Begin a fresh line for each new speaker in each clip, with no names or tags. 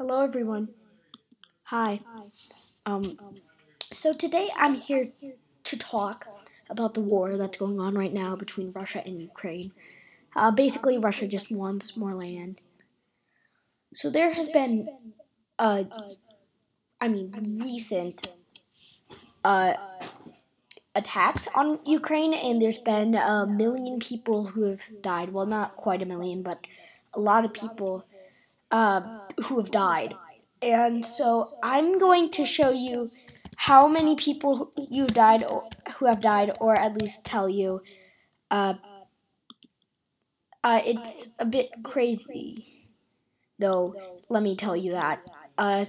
Hello, everyone. Hi. Um, so today I'm here to talk about the war that's going on right now between Russia and Ukraine. Uh, basically, Russia just wants more land. So there has been, uh, I mean, recent uh, attacks on Ukraine, and there's been a million people who have died. Well, not quite a million, but a lot of people uh, who have died. And so I'm going to show you how many people you died or, who have died, or at least tell you. Uh, uh, it's a bit crazy, though. Let me tell you that. Uh,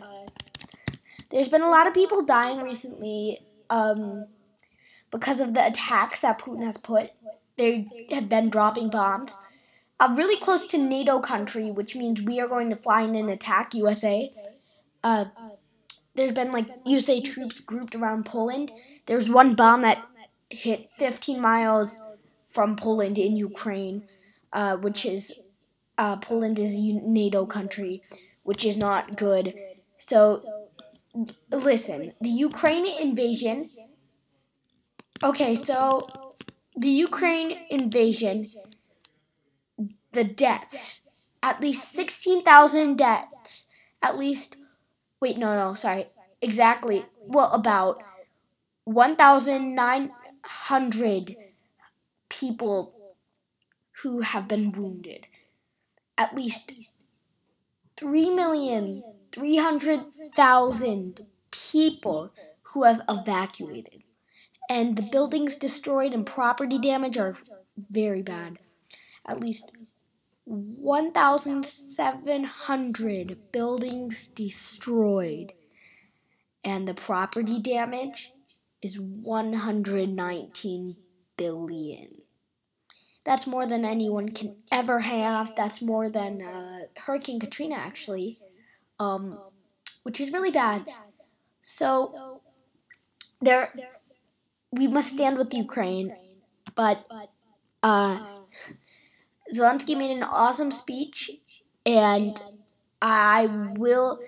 there's been a lot of people dying recently um, because of the attacks that Putin has put. They have been dropping bombs really close to NATO country, which means we are going to fly in and attack USA. Uh, there's been like USA troops grouped around Poland. There's one bomb that hit 15 miles from Poland in Ukraine, uh, which is uh, Poland is a NATO country, which is not good. So, listen, the Ukraine invasion. Okay, so the Ukraine invasion the deaths. At least 16,000 deaths. At least, wait, no, no, sorry. Exactly, well, about 1,900 people who have been wounded. At least 3,300,000 people who have evacuated. And the buildings destroyed and property damage are very bad. At least 1,700 buildings destroyed, and the property damage is 119 billion. That's more than anyone can ever have. That's more than uh, Hurricane Katrina, actually, um, which is really bad. So there, we must stand with Ukraine, but uh, Zelensky made an awesome speech, and I will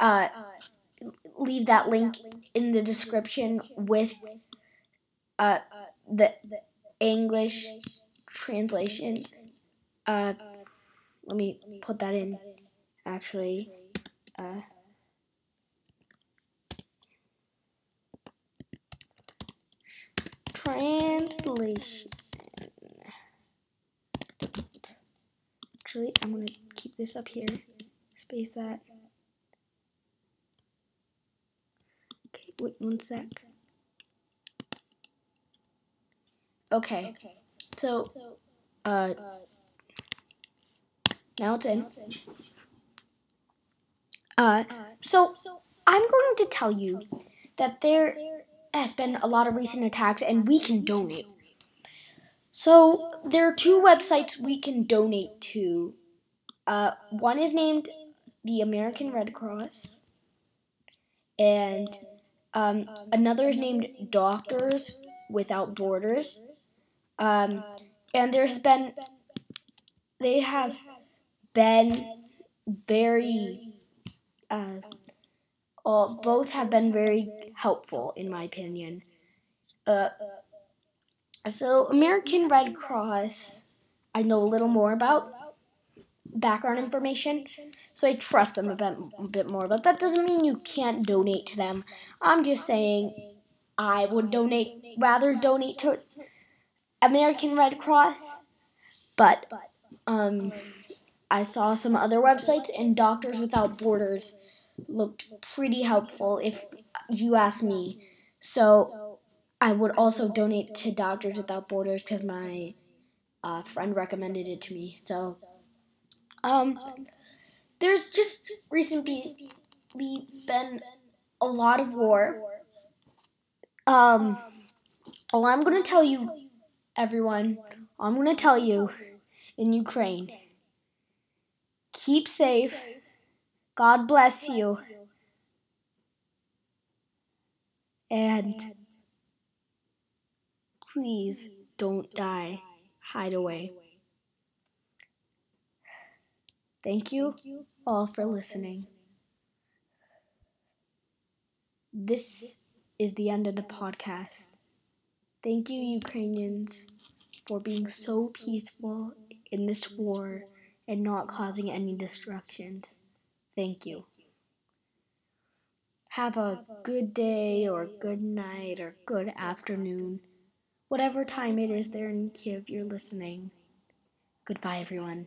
uh, leave that link in the description with uh, the English translation. Uh, let me put that in, actually. Uh, translation. Actually, I'm going to keep this up here. Space that. Okay, wait one sec. Okay, Okay. so, uh, now it's in. Uh, so, I'm going to tell you that there has been a lot of recent attacks and we can donate. So there are two websites we can donate to. Uh, one is named the American Red Cross, and um, another is named Doctors Without Borders. Um, and there's been, they have been very, uh, all, both have been very helpful in my opinion. Uh, so, American Red Cross, I know a little more about background information, so I trust them a bit, a bit more. But that doesn't mean you can't donate to them. I'm just saying I would donate, rather donate to American Red Cross, but um, I saw some other websites, and Doctors Without Borders looked pretty helpful if you ask me. So, I would also donate to Doctors Without Borders because my uh, friend recommended it to me. So, um, there's just recently been a lot of war. Um, all I'm gonna tell you, everyone, I'm gonna tell you in Ukraine. Keep safe. God bless you. And Please don't die. Hide away. Thank you all for listening. This is the end of the podcast. Thank you, Ukrainians, for being so peaceful in this war and not causing any destructions. Thank you. Have a good day or good night or good afternoon, whatever time it is there in Kiev you're listening. Goodbye, everyone.